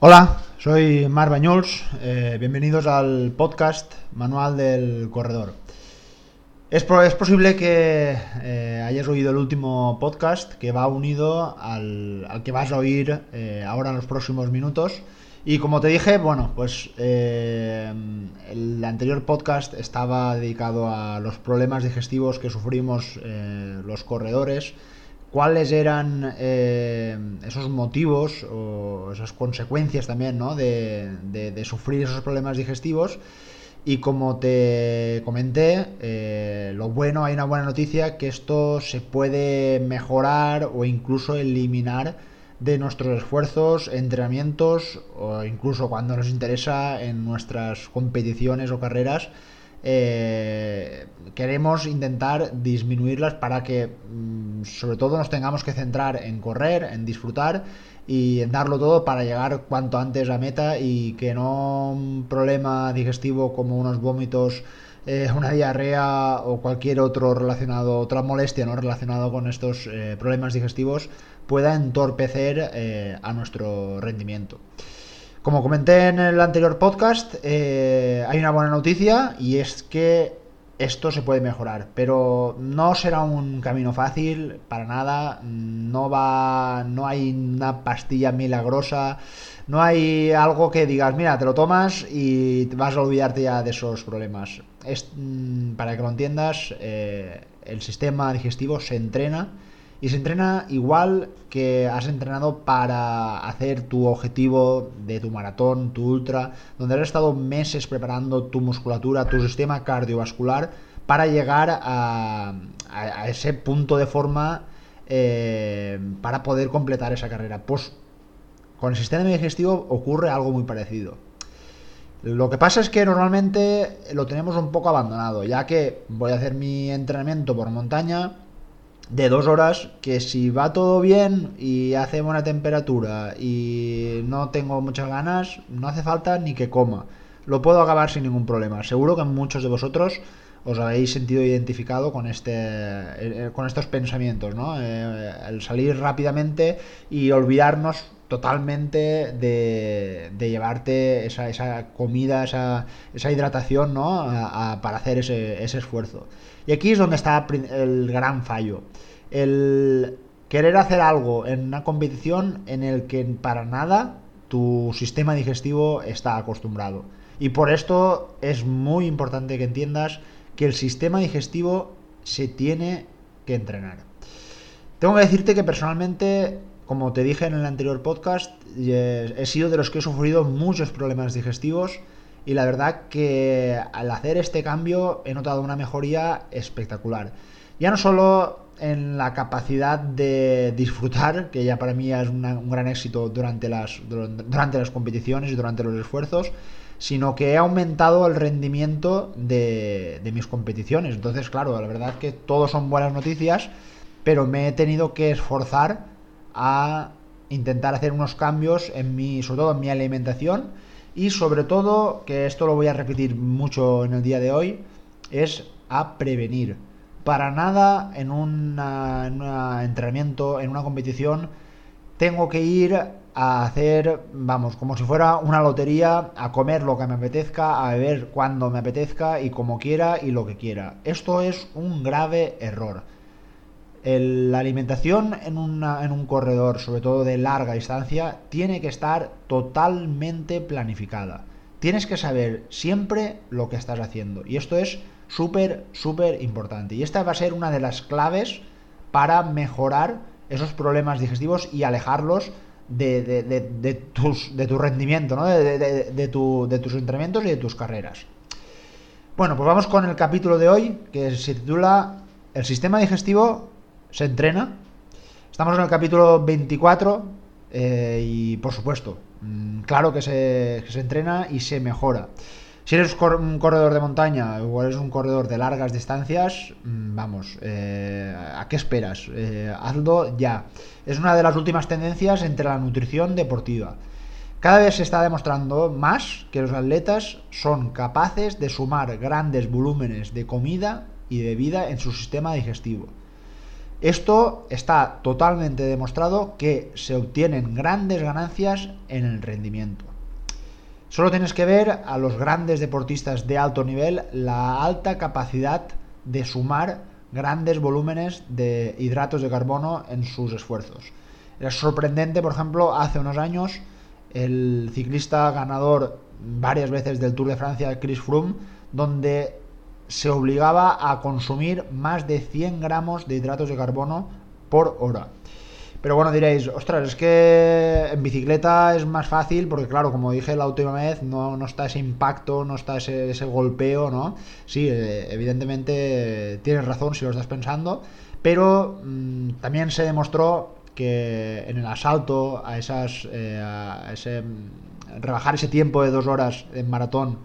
Hola, soy Mar Bañols. Eh, bienvenidos al podcast Manual del Corredor. Es, posible que eh, hayas oído el último podcast que va unido al, que vas a oír eh, ahora en los próximos minutos. Y como te dije, bueno, pues el anterior podcast estaba dedicado a los problemas digestivos que sufrimos los corredores cuáles eran eh, esos motivos o esas consecuencias también ¿no? de, sufrir esos problemas digestivos. Y como te comenté, eh, lo bueno, hay una buena noticia, que esto se puede mejorar o incluso eliminar de nuestros esfuerzos, entrenamientos o incluso cuando nos interesa en nuestras competiciones o carreras eh, queremos intentar disminuirlas para que mm, sobre todo nos tengamos que centrar en correr, en disfrutar y en darlo todo para llegar cuanto antes a meta y que no un problema digestivo como unos vómitos, eh, una diarrea o cualquier otro relacionado, otra molestia no relacionado con estos eh, problemas digestivos pueda entorpecer a nuestro rendimiento. Como comenté en el anterior podcast, eh, hay una buena noticia y es que esto se puede mejorar, pero no será un camino fácil para nada. No va, no hay una pastilla milagrosa, no hay algo que digas, mira, te lo tomas y vas a olvidarte ya de esos problemas. Es, mm, para que lo entiendas, eh, el sistema digestivo se entrena y se entrena igual que has entrenado para hacer tu objetivo de tu maratón, tu ultra, donde has estado meses preparando tu musculatura, tu sistema cardiovascular para llegar a, ese punto de forma eh, para poder completar esa carrera. Pues con el sistema digestivo ocurre algo muy parecido. Lo que pasa es que normalmente lo tenemos un poco abandonado, ya que voy a hacer mi entrenamiento por montaña, de dos horas que si va todo bien y hace buena temperatura y no tengo muchas ganas, no hace falta ni que coma. Lo puedo acabar sin ningún problema. Seguro que muchos de vosotros os habéis sentido identificado con este eh, eh, con estos pensamientos, ¿no? Eh, el salir rápidamente y olvidarnos totalmente de, llevarte esa, comida, esa, esa, hidratación, ¿no? para hacer ese, ese esfuerzo. Y aquí es donde está el gran fallo. El querer hacer algo en una competición en el que para nada tu sistema digestivo está acostumbrado. Y por esto es muy importante que entiendas que el sistema digestivo se tiene que entrenar. Tengo que decirte que personalmente, como te dije en el anterior podcast, he sido de los que he sufrido muchos problemas digestivos y la verdad que al hacer este cambio he notado una mejoría espectacular. Ya no solo en la capacidad de disfrutar, que ya para mí es un gran éxito durante las, durante las competiciones y durante los esfuerzos, sino que he aumentado el rendimiento de, de mis competiciones. Entonces, claro, la verdad que todo son buenas noticias, pero me he tenido que esforzar a intentar hacer unos cambios en mi, sobre todo en mi alimentación y sobre todo, que esto lo voy a repetir mucho en el día de hoy, es a prevenir. Para nada en, un entrenamiento, en una competición, tengo que ir a hacer, vamos, como si fuera una lotería, a comer lo que me apetezca, a beber cuando me apetezca y como quiera y lo que quiera. Esto es un grave error la alimentación en, un corredor, sobre todo de larga distancia, tiene que estar totalmente planificada. Tienes que saber siempre lo que estás haciendo. Y esto es súper, súper importante. Y esta va a ser una de las claves para mejorar esos problemas digestivos y alejarlos de, tus, tu rendimiento, ¿no? de, tus entrenamientos y de tus carreras. Bueno, pues vamos con el capítulo de hoy que se titula El sistema digestivo se entrena. Estamos en el capítulo 24 eh, y por supuesto, mm, claro que se, entrena y se mejora. Si eres un corredor de montaña o eres un corredor de largas distancias, mm, vamos, eh, ¿a qué esperas? Eh, hazlo ya. Es una de las últimas tendencias entre la nutrición deportiva. Cada vez se está demostrando más que los atletas son capaces de sumar grandes volúmenes de comida y bebida en su sistema digestivo. Esto está totalmente demostrado que se obtienen grandes ganancias en el rendimiento. Solo tienes que ver a los grandes deportistas de alto nivel la alta capacidad de sumar grandes volúmenes de hidratos de carbono en sus esfuerzos. Es sorprendente, por ejemplo, hace unos años el ciclista ganador varias veces del Tour de Francia, Chris Froome, donde se obligaba a consumir más de 100 gramos de hidratos de carbono por hora. Pero bueno, diréis, ostras, es que en bicicleta es más fácil porque claro, como dije la última vez, no, no está ese impacto, no está ese, ese golpeo, ¿no? Sí, eh, evidentemente tienes razón si lo estás pensando, pero mmm, también se demostró que en el asalto a esas, eh, a ese, rebajar ese tiempo de dos horas en maratón,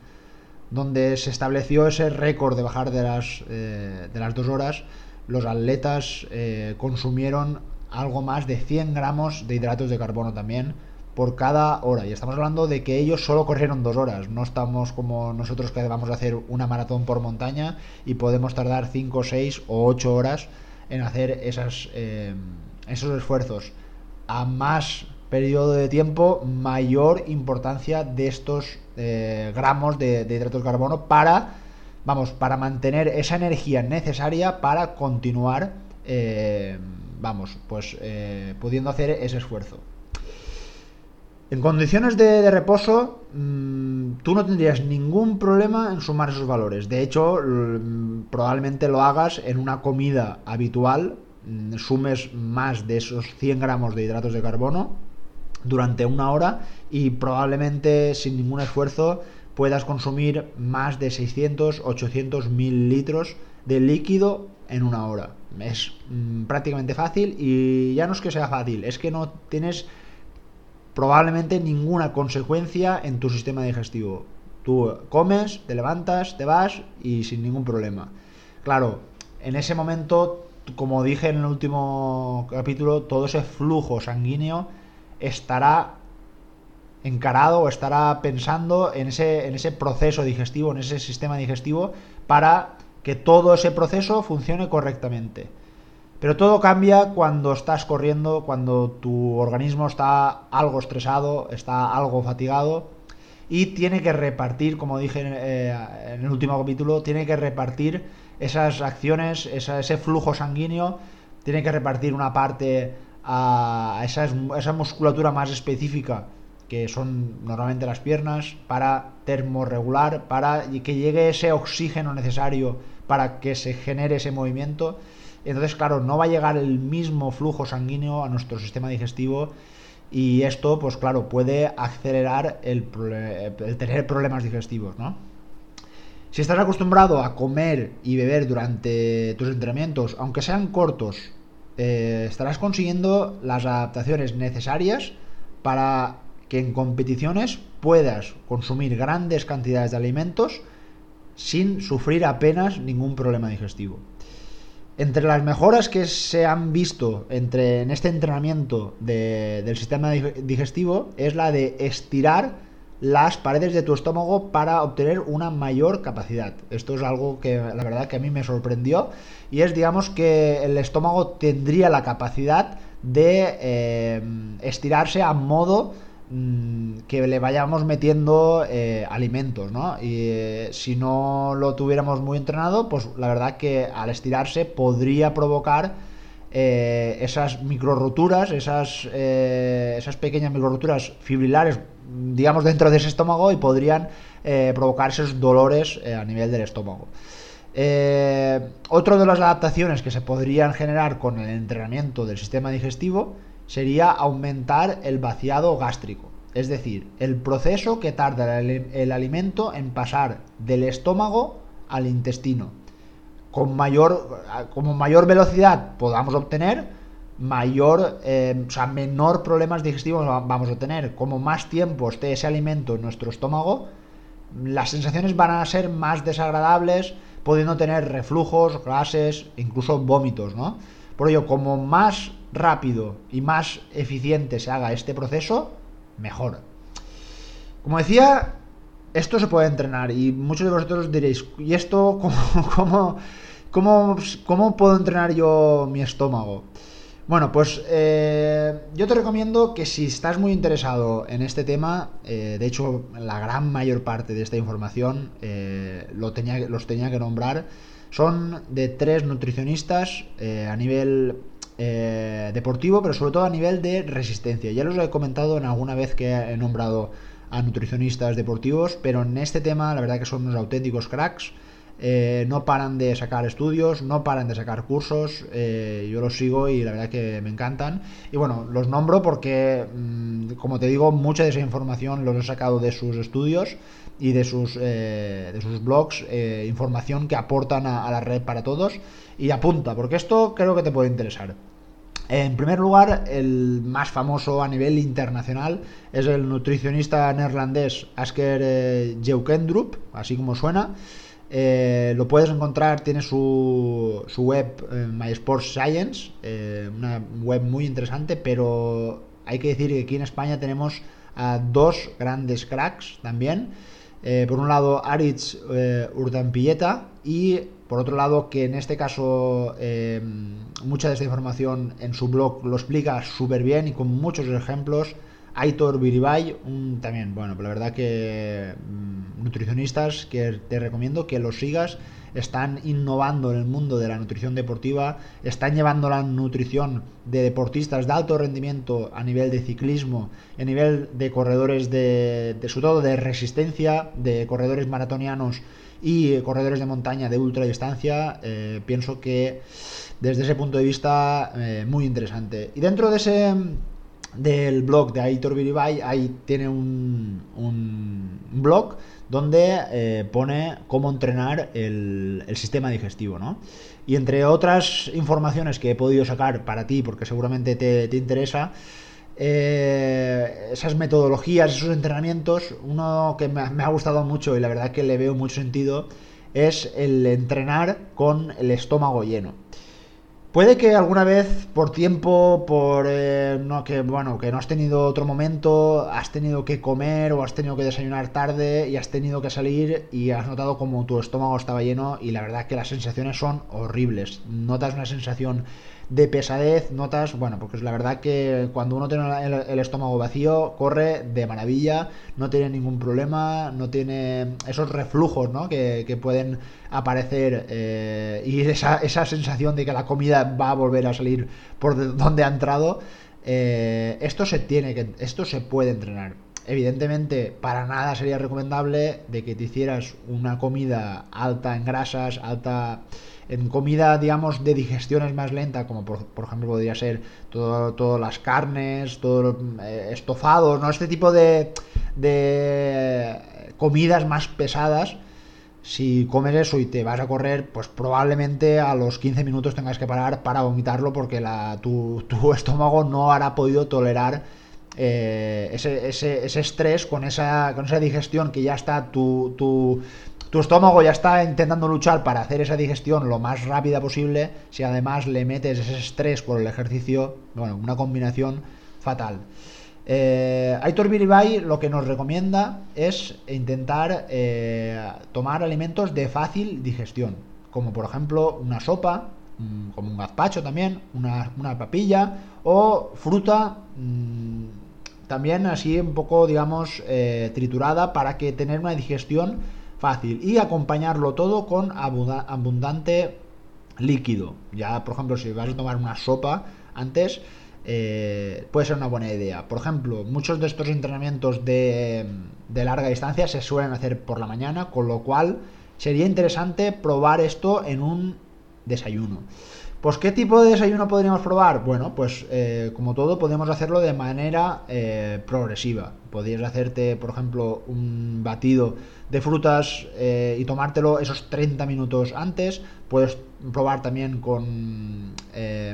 donde se estableció ese récord de bajar de las, eh, de las dos horas, los atletas eh, consumieron algo más de 100 gramos de hidratos de carbono también por cada hora. Y estamos hablando de que ellos solo corrieron dos horas. No estamos como nosotros que vamos a hacer una maratón por montaña y podemos tardar 5, 6 o 8 horas en hacer esas, eh, esos esfuerzos. A más periodo de tiempo, mayor importancia de estos eh, gramos de, hidratos de carbono para, vamos, para mantener esa energía necesaria para continuar. Eh, vamos, pues eh, pudiendo hacer ese esfuerzo. En condiciones de, reposo, mmm, tú no tendrías ningún problema en sumar esos valores. De hecho, probablemente lo hagas en una comida habitual, mmm, sumes más de esos 100 gramos de hidratos de carbono durante una hora y probablemente sin ningún esfuerzo puedas consumir más de 600, 800 mililitros de líquido en una hora. Es mmm, prácticamente fácil y ya no es que sea fácil, es que no tienes probablemente ninguna consecuencia en tu sistema digestivo. Tú comes, te levantas, te vas y sin ningún problema. Claro, en ese momento, como dije en el último capítulo, todo ese flujo sanguíneo estará encarado o estará pensando en ese, en ese proceso digestivo, en ese sistema digestivo, para que todo ese proceso funcione correctamente. Pero todo cambia cuando estás corriendo, cuando tu organismo está algo estresado, está algo fatigado y tiene que repartir, como dije eh, en el último capítulo, tiene que repartir esas acciones, ese flujo sanguíneo, tiene que repartir una parte a esa, esa musculatura más específica que son normalmente las piernas, para termorregular, para que llegue ese oxígeno necesario para que se genere ese movimiento. Entonces, claro, no va a llegar el mismo flujo sanguíneo a nuestro sistema digestivo y esto, pues claro, puede acelerar el, el tener problemas digestivos, ¿no? Si estás acostumbrado a comer y beber durante tus entrenamientos, aunque sean cortos, eh, estarás consiguiendo las adaptaciones necesarias para que en competiciones puedas consumir grandes cantidades de alimentos sin sufrir apenas ningún problema digestivo. Entre las mejoras que se han visto entre, en este entrenamiento de, del sistema digestivo es la de estirar las paredes de tu estómago para obtener una mayor capacidad. Esto es algo que la verdad que a mí me sorprendió y es digamos que el estómago tendría la capacidad de eh, estirarse a modo Mm, que le vayamos metiendo eh, alimentos, ¿no? Y eh, si no lo tuviéramos muy entrenado, pues la verdad que al estirarse podría provocar esas micro roturas, esas, esas pequeñas micro roturas fibrilares, digamos, dentro de ese estómago y podrían eh, provocar esos dolores a nivel del estómago. otro de las adaptaciones que se podrían generar con el entrenamiento del sistema digestivo sería aumentar el vaciado gástrico, es decir, el proceso que tarda el, el alimento en pasar del estómago al intestino. Con mayor, como mayor velocidad podamos obtener, mayor, eh, o sea, menor problemas digestivos vamos a tener. Como más tiempo esté ese alimento en nuestro estómago, las sensaciones van a ser más desagradables, pudiendo tener reflujos, gases, incluso vómitos, ¿no? Por ello, como más rápido y más eficiente se haga este proceso, mejor. Como decía, esto se puede entrenar y muchos de vosotros diréis, ¿y esto cómo, cómo, ¿cómo, ¿cómo puedo entrenar yo mi estómago? Bueno, pues eh, yo te recomiendo que si estás muy interesado en este tema, eh, de hecho la gran mayor parte de esta información eh, lo tenía, los tenía que nombrar, son de tres nutricionistas a nivel deportivo, pero sobre todo a nivel de resistencia. Ya los he comentado en alguna vez que he nombrado a nutricionistas deportivos, pero en este tema la verdad que son unos auténticos cracks. Eh, no paran de sacar estudios, no paran de sacar cursos, eh, yo los sigo y la verdad que me encantan. Y bueno, los nombro porque, mm, como te digo, mucha de esa información los he sacado de sus estudios y de sus, eh, de sus blogs, información que aportan a, la red para todos. Y apunta, porque esto creo que te puede interesar. En primer lugar, el más famoso a nivel internacional es el nutricionista neerlandés Asker Jeukendrup, así como suena. Eh, lo puedes encontrar, tiene su, su web eh, My Sports Science, eh, una web muy interesante, pero hay que decir que aquí en España tenemos a dos grandes cracks también. por un lado, Aritz Urdampilleta y por otro lado, que en este caso mucha de esta información en su blog lo explica súper bien y con muchos ejemplos. Aitor Biribay, también, bueno, la verdad que mm, nutricionistas que te recomiendo que los sigas, están innovando en el mundo de la nutrición deportiva, están llevando la nutrición de deportistas de alto rendimiento a nivel de ciclismo, a nivel de corredores de, de sobre todo de resistencia, de corredores maratonianos y corredores de montaña de ultra distancia, eh, pienso que desde ese punto de vista eh, muy interesante. Y dentro de ese del blog de Aitor Biribay, ahí tiene un, un blog donde eh, pone cómo entrenar el, sistema digestivo, ¿no? Y entre otras informaciones que he podido sacar para ti, porque seguramente te, interesa, eh, esas metodologías, esos entrenamientos, uno que me ha gustado mucho y la verdad que le veo mucho sentido, es el entrenar con el estómago lleno. Puede que alguna vez, por tiempo, por eh, no que bueno, que no has tenido otro momento, has tenido que comer o has tenido que desayunar tarde y has tenido que salir y has notado como tu estómago estaba lleno y la verdad que las sensaciones son horribles. Notas una sensación de pesadez, notas, bueno, porque es la verdad que cuando uno tiene el, estómago vacío, corre de maravilla, no tiene ningún problema, no tiene esos reflujos, ¿no? Que, pueden aparecer eh, y esa, esa sensación de que la comida va a volver a salir por donde ha entrado. Eh, esto se tiene que, esto se puede entrenar. Evidentemente, para nada sería recomendable de que te hicieras una comida alta en grasas, alta en comida, digamos, de digestión es más lenta, como por, ejemplo podría ser todas todo las carnes, todos eh, estofados, ¿no? Este tipo de, de comidas más pesadas, si comes eso y te vas a correr, pues probablemente a los 15 minutos tengas que parar para vomitarlo porque la, tu, tu estómago no hará podido tolerar eh, ese, ese, ese, estrés con esa, con esa digestión que ya está tu, tu, tu estómago ya está intentando luchar para hacer esa digestión lo más rápida posible, si además le metes ese estrés por el ejercicio, bueno, una combinación fatal. Eh, Aitor lo que nos recomienda es intentar eh, tomar alimentos de fácil digestión, como por ejemplo una sopa, mm, como un gazpacho también, una, papilla o fruta mm, también así un poco digamos eh, triturada para que tener una digestión fácil y acompañarlo todo con abundante líquido. Ya, por ejemplo, si vas a tomar una sopa antes, eh, puede ser una buena idea. Por ejemplo, muchos de estos entrenamientos de, larga distancia se suelen hacer por la mañana, con lo cual sería interesante probar esto en un desayuno. Pues, ¿qué tipo de desayuno podríamos probar? Bueno, pues eh, como todo, podemos hacerlo de manera eh, progresiva. Podrías hacerte, por ejemplo, un batido de frutas eh, y tomártelo esos 30 minutos antes. Puedes probar también con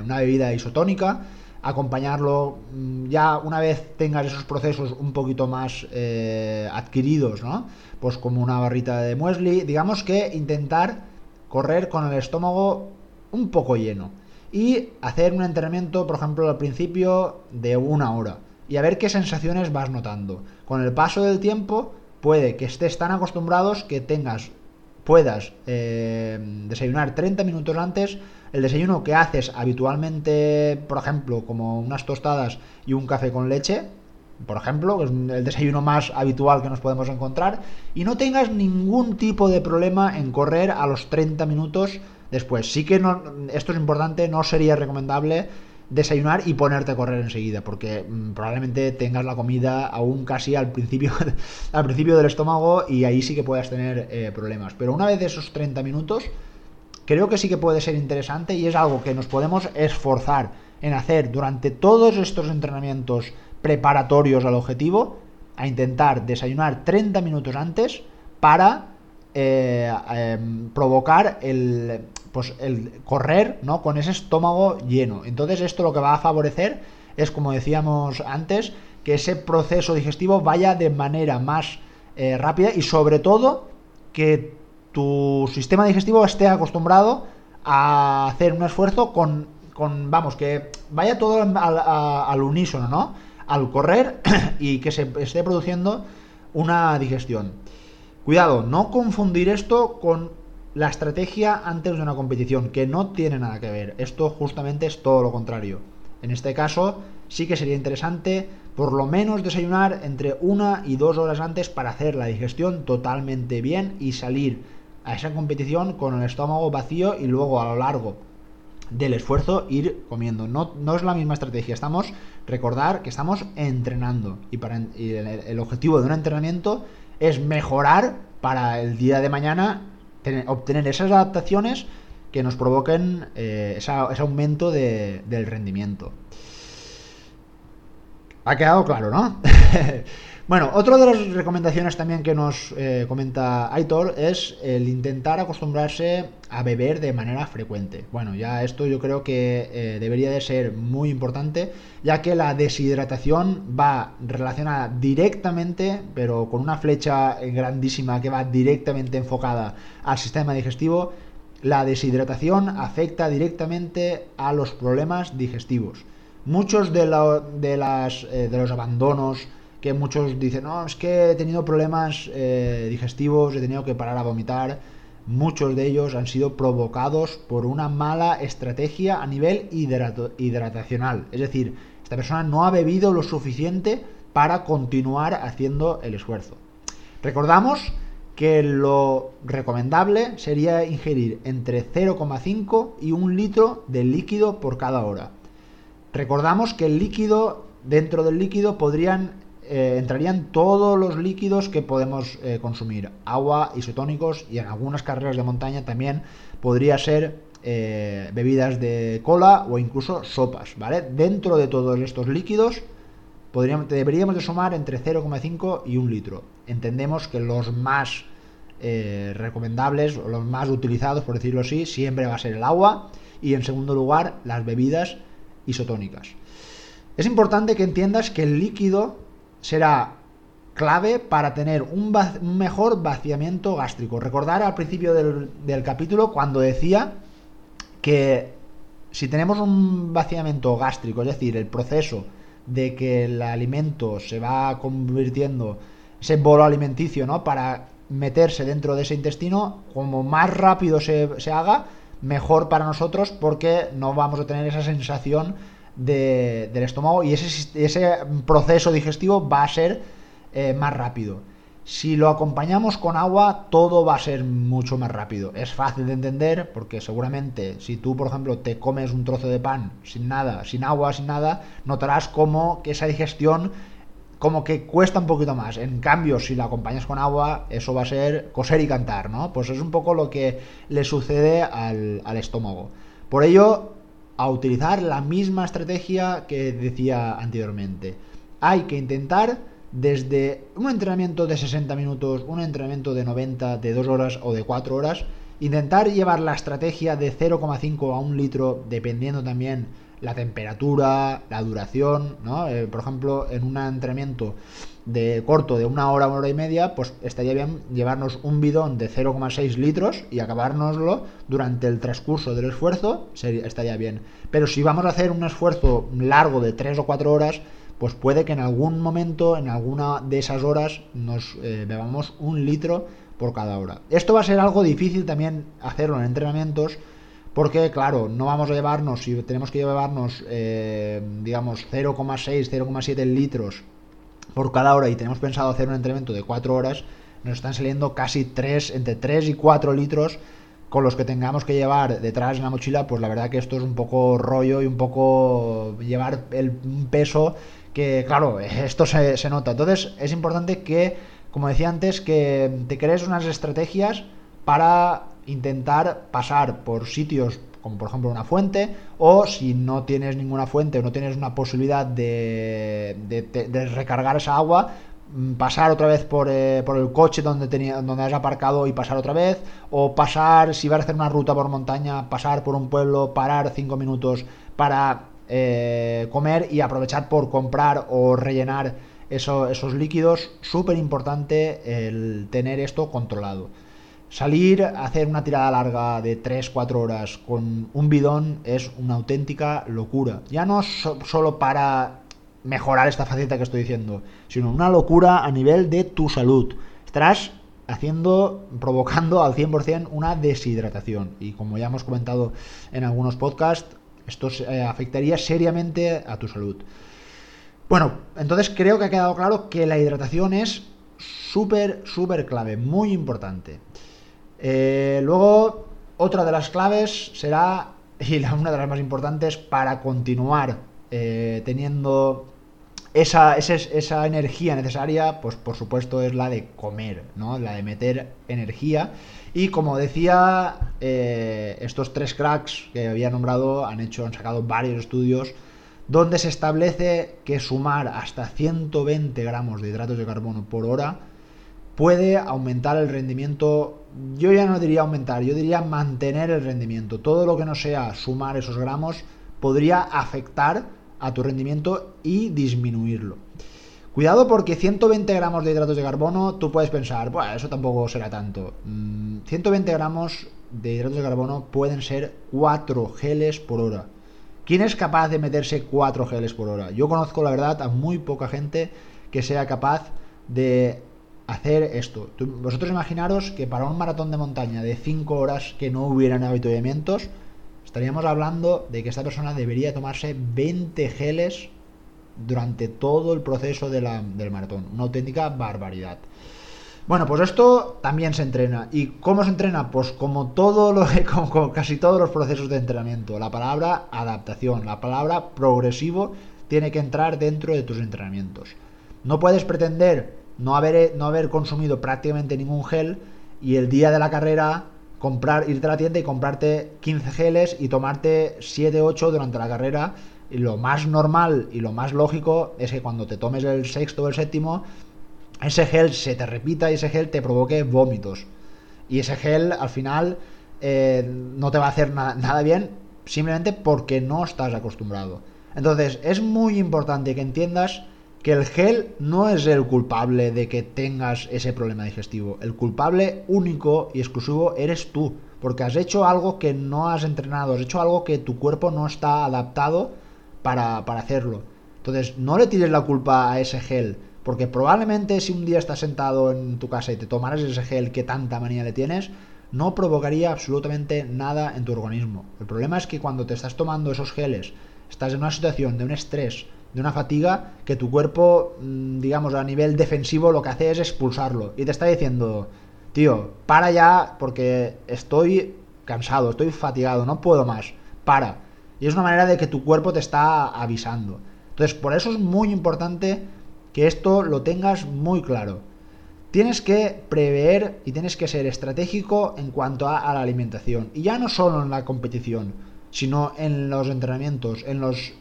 una bebida isotónica. Acompañarlo mm, ya una vez tengas esos procesos un poquito más adquiridos, ¿no? Pues como una barrita de muesli. Digamos que intentar correr con el estómago un poco lleno. Y hacer un entrenamiento, por ejemplo, al principio de una hora. Y a ver qué sensaciones vas notando. Con el paso del tiempo puede que estés tan acostumbrados que tengas puedas eh, desayunar 30 minutos antes, el desayuno que haces habitualmente, por ejemplo, como unas tostadas y un café con leche, por ejemplo, es el desayuno más habitual que nos podemos encontrar, y no tengas ningún tipo de problema en correr a los 30 minutos después. Sí que no, esto es importante, no sería recomendable desayunar y ponerte a correr enseguida, porque mm, probablemente tengas la comida aún casi al principio, al principio del estómago y ahí sí que puedas tener eh, problemas. Pero una vez de esos 30 minutos, creo que sí que puede ser interesante y es algo que nos podemos esforzar en hacer durante todos estos entrenamientos preparatorios al objetivo, a intentar desayunar 30 minutos antes para eh, em, provocar el, pues, el correr ¿no? con ese estómago lleno. Entonces esto lo que va a favorecer es, como decíamos antes, que ese proceso digestivo vaya de manera más eh, rápida y sobre todo que tu sistema digestivo esté acostumbrado a hacer un esfuerzo con, con vamos, que vaya todo al, al unísono, ¿no? Al correr y que se esté produciendo una digestión. Cuidado, no confundir esto con la estrategia antes de una competición, que no tiene nada que ver. Esto justamente es todo lo contrario. En este caso, sí que sería interesante por lo menos desayunar entre una y dos horas antes para hacer la digestión totalmente bien y salir a esa competición con el estómago vacío y luego a lo largo del esfuerzo ir comiendo. No, no es la misma estrategia. Estamos, recordar que estamos entrenando y, para, el objetivo de un entrenamiento es mejorar para el día de mañana obtener esas adaptaciones que nos provoquen eh, ese aumento del rendimiento. Ha quedado claro, ¿no? bueno, otra de las recomendaciones también que nos eh, comenta Aitor es el intentar acostumbrarse a beber de manera frecuente. Bueno, ya esto yo creo que eh, debería de ser muy importante, ya que la deshidratación va relacionada directamente, pero con una flecha grandísima que va directamente enfocada al sistema digestivo, la deshidratación afecta directamente a los problemas digestivos. Muchos de, de, las, eh, de los abandonos que muchos dicen, no, es que he tenido problemas eh, digestivos, he tenido que parar a vomitar, muchos de ellos han sido provocados por una mala estrategia a nivel hidratacional. Es decir, esta persona no ha bebido lo suficiente para continuar haciendo el esfuerzo. Recordamos que lo recomendable sería ingerir entre 0,5 y 1 litro de líquido por cada hora. Recordamos que el líquido, dentro del líquido, podrían eh, entrarían todos los líquidos que podemos eh, consumir, agua, isotónicos y en algunas carreras de montaña también podría ser eh, bebidas de cola o incluso sopas, ¿vale? Dentro de todos estos líquidos deberíamos de sumar entre 0,5 y 1 litro. Entendemos que los más recomendables o los más utilizados, por decirlo así, siempre va a ser el agua y en segundo lugar las bebidas isotónicas. Es importante que entiendas que el líquido será clave para tener un, mejor vaciamiento gástrico. Recordar al principio del, capítulo cuando decía que si tenemos un vaciamiento gástrico, es decir, el proceso de que el alimento se va convirtiendo, ese bolo alimenticio, ¿no? Para meterse dentro de ese intestino, como más rápido se, haga, mejor para nosotros porque no vamos a tener esa sensación del estómago y ese, proceso digestivo va a ser eh, más rápido. Si lo acompañamos con agua, todo va a ser mucho más rápido. Es fácil de entender porque seguramente si tú, por ejemplo, te comes un trozo de pan sin nada, sin agua, sin nada, notarás como que esa digestión como que cuesta un poquito más. En cambio, si la acompañas con agua, eso va a ser coser y cantar, ¿no? Pues es un poco lo que le sucede al estómago. Por ello, a utilizar la misma estrategia que decía anteriormente. Hay que intentar desde un entrenamiento de 60 minutos, un entrenamiento de 90, de 2 horas o de 4 horas, intentar llevar la estrategia de 0,5 a 1 litro, dependiendo también la temperatura, la duración, ¿no? Eh, por ejemplo, en un entrenamiento de corto de una hora, una hora y media, pues estaría bien llevarnos un bidón de 0,6 litros y acabárnoslo durante el transcurso del esfuerzo, estaría bien. Pero si vamos a hacer un esfuerzo largo de 3 o 4 horas, pues puede que en algún momento, en alguna de esas horas, nos eh, bebamos un litro por cada hora. Esto va a ser algo difícil también hacerlo en entrenamientos porque, claro, no vamos a llevarnos, si tenemos que llevarnos, eh, digamos, 0,6, 0,7 litros por cada hora y tenemos pensado hacer un entrenamiento de 4 horas, nos están saliendo casi 3, entre 3 y 4 litros con los que tengamos que llevar detrás en la mochila, pues la verdad que esto es un poco rollo y un poco llevar el peso que, claro, esto se, se nota. Entonces es importante que, como decía antes, que te crees unas estrategias para intentar pasar por sitios como por ejemplo una fuente, o si no tienes ninguna fuente o no tienes una posibilidad de, recargar esa agua, mm, pasar otra vez por, eh, por el coche donde, tenía, donde has aparcado y pasar otra vez, o pasar, si vas a hacer una ruta por montaña, pasar por un pueblo, parar cinco minutos para eh, comer y aprovechar por comprar o rellenar esos líquidos. Súper importante el tener esto controlado. Salir a hacer una tirada larga de 3-4 horas con un bidón es una auténtica locura. Ya no solo para mejorar esta faceta que estoy diciendo, sino una locura a nivel de tu salud. Estarás haciendo, provocando al 100% una deshidratación. Y como ya hemos comentado en algunos podcasts, esto eh, afectaría seriamente a tu salud. Bueno, entonces creo que ha quedado claro que la hidratación es súper, súper clave, muy importante. Eh, luego, otra de las claves será, y una de las más importantes, para continuar eh, teniendo esa, esa, energía necesaria, pues por supuesto es la de comer, ¿no? La de meter energía. Y como decía, eh, estos tres cracks que había nombrado han hecho, han sacado varios estudios donde se establece que sumar hasta 120 gramos de hidratos de carbono por hora puede aumentar el rendimiento, yo ya no diría aumentar, yo diría mantener el rendimiento. Todo lo que no sea sumar esos gramos podría afectar a tu rendimiento y disminuirlo. Cuidado porque 120 gramos de hidratos de carbono, tú puedes pensar, bueno, eso tampoco será tanto. 120 mm, gramos de hidratos de carbono pueden ser 4 geles por hora. ¿Quién es capaz de meterse 4 geles por hora? Yo conozco, la verdad, a muy poca gente que sea capaz de hacer esto. vosotros imaginaros que para un maratón de montaña de 5 horas que no hubieran avituallamientos, estaríamos hablando de que esta persona debería tomarse 20 geles durante todo el proceso del maratón. Una auténtica barbaridad. Bueno, pues esto también se entrena. ¿Y cómo se entrena? Pues como todo lo como casi todos los procesos de entrenamiento. La palabra adaptación, la palabra progresivo tiene que entrar dentro de tus entrenamientos. No puedes pretender no haber, no haber consumido prácticamente ningún gel y el día de la carrera comprar, irte a la tienda y comprarte 15 geles y tomarte 7, 8 durante la carrera. Y lo más normal y lo más lógico es que cuando te tomes el sexto o el séptimo, ese gel se te repita y ese gel te provoque vómitos. Y ese gel al final eh, no te va a hacer nada bien simplemente porque no estás acostumbrado. Entonces es muy importante que entiendas que el gel no es el culpable de que tengas ese problema digestivo. El culpable único y exclusivo eres tú, porque has hecho algo que no has entrenado, has hecho algo que tu cuerpo no está adaptado para, hacerlo. Entonces, no le tires la culpa a ese gel, porque probablemente si un día estás sentado en tu casa y te tomaras ese gel que tanta manía le tienes, no provocaría absolutamente nada en tu organismo. El problema es que cuando te estás tomando esos geles, estás en una situación de un estrés, de una fatiga que tu cuerpo, mm, digamos, a nivel defensivo lo que hace es expulsarlo. Y te está diciendo, tío, para ya porque estoy cansado, estoy fatigado, no puedo más. Para. Y es una manera de que tu cuerpo te está avisando. Entonces, por eso es muy importante que esto lo tengas muy claro. Tienes que prever y tienes que ser estratégico en cuanto a, la alimentación. Y ya no solo en la competición, sino en los entrenamientos, en los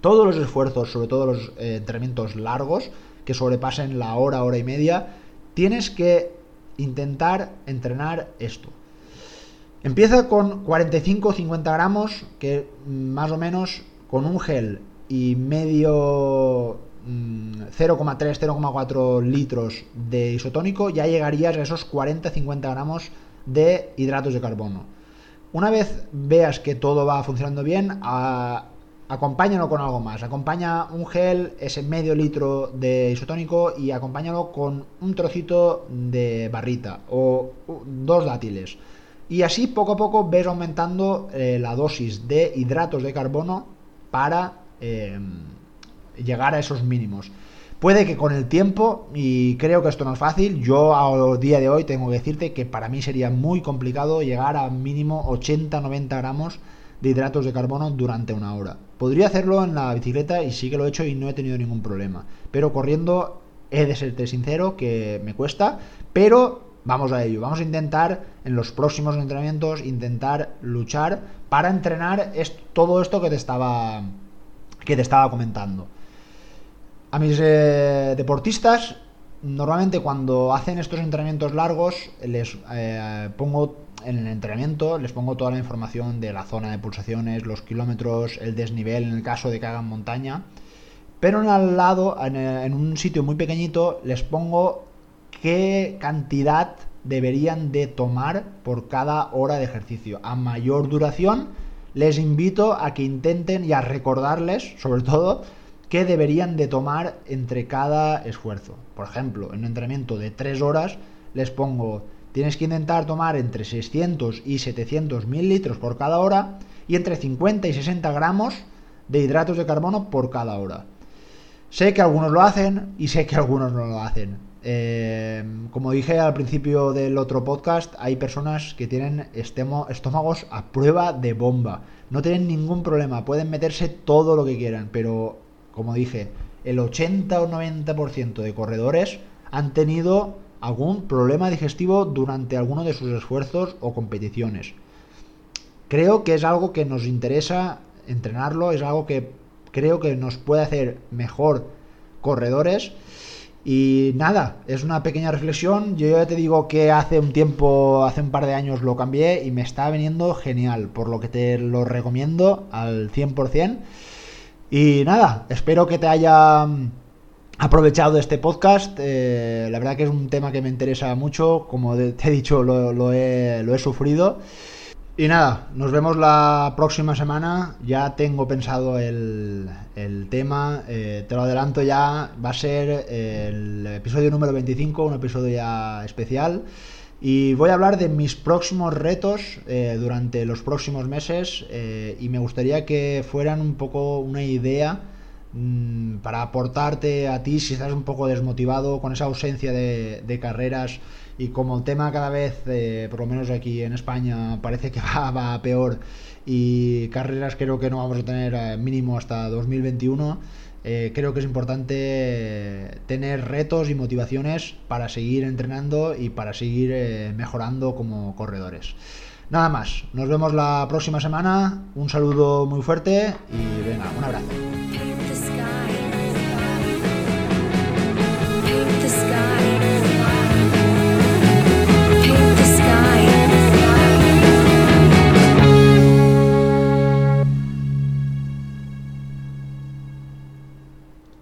todos los esfuerzos, sobre todo los eh, entrenamientos largos, que sobrepasen la hora, hora y media, tienes que intentar entrenar esto. Empieza con 45 50 gramos, que más o menos con un gel y medio 0,3, mm, 0,4 litros de isotónico, ya llegarías a esos 40-50 gramos de hidratos de carbono. Una vez veas que todo va funcionando bien, a acompáñalo con algo más. Acompaña un gel, ese medio litro de isotónico y acompáñalo con un trocito de barrita o dos dátiles. Y así poco a poco ves aumentando eh, la dosis de hidratos de carbono para eh, llegar a esos mínimos. Puede que con el tiempo, y creo que esto no es fácil, yo a día de hoy tengo que decirte que para mí sería muy complicado llegar a mínimo 80-90 gramos de hidratos de carbono durante una hora. Podría hacerlo en la bicicleta y sí que lo he hecho y no he tenido ningún problema. Pero corriendo he de serte sincero que me cuesta, pero vamos a ello. Vamos a intentar en los próximos entrenamientos intentar luchar para entrenar todo esto que te estaba que te estaba comentando. A mis eh, deportistas normalmente cuando hacen estos entrenamientos largos les eh, pongo en el entrenamiento les pongo toda la información de la zona de pulsaciones, los kilómetros, el desnivel en el caso de que hagan montaña. Pero en al lado, en, un sitio muy pequeñito, les pongo qué cantidad deberían de tomar por cada hora de ejercicio. A mayor duración, les invito a que intenten y a recordarles, sobre todo, qué deberían de tomar entre cada esfuerzo. Por ejemplo, en un entrenamiento de 3 horas, les pongo tienes que intentar tomar entre 600 y 700 mililitros por cada hora y entre 50 y 60 gramos de hidratos de carbono por cada hora. Sé que algunos lo hacen y sé que algunos no lo hacen. Eh, como dije al principio del otro podcast, hay personas que tienen estómagos a prueba de bomba. No tienen ningún problema, pueden meterse todo lo que quieran, pero como dije, el 80 o 90% de corredores han tenido algún problema digestivo durante alguno de sus esfuerzos o competiciones. Creo que es algo que nos interesa entrenarlo, es algo que creo que nos puede hacer mejor corredores. Y nada, es una pequeña reflexión. Yo ya te digo que hace un tiempo, hace un par de años lo cambié y me está veniendo genial, por lo que te lo recomiendo al 100%. Y nada, espero que te haya aprovechado este podcast. Eh, la verdad que es un tema que me interesa mucho. Como te he dicho, lo, he, sufrido. Y nada, nos vemos la próxima semana. Ya tengo pensado el, tema. Eh, te lo adelanto ya. Va a ser el episodio número 25, un episodio ya especial. Y voy a hablar de mis próximos retos eh, durante los próximos meses. y me gustaría que fueran un poco una idea Mm, para aportarte a ti si estás un poco desmotivado con esa ausencia de, carreras y como el tema cada vez, eh, por lo menos aquí en España, parece que va, a peor y carreras creo que no vamos a tener eh, mínimo hasta 2021. Eh, creo que es importante tener retos y motivaciones para seguir entrenando y para seguir mejorando como corredores. Nada más, nos vemos la próxima semana, un saludo muy fuerte y venga, un abrazo.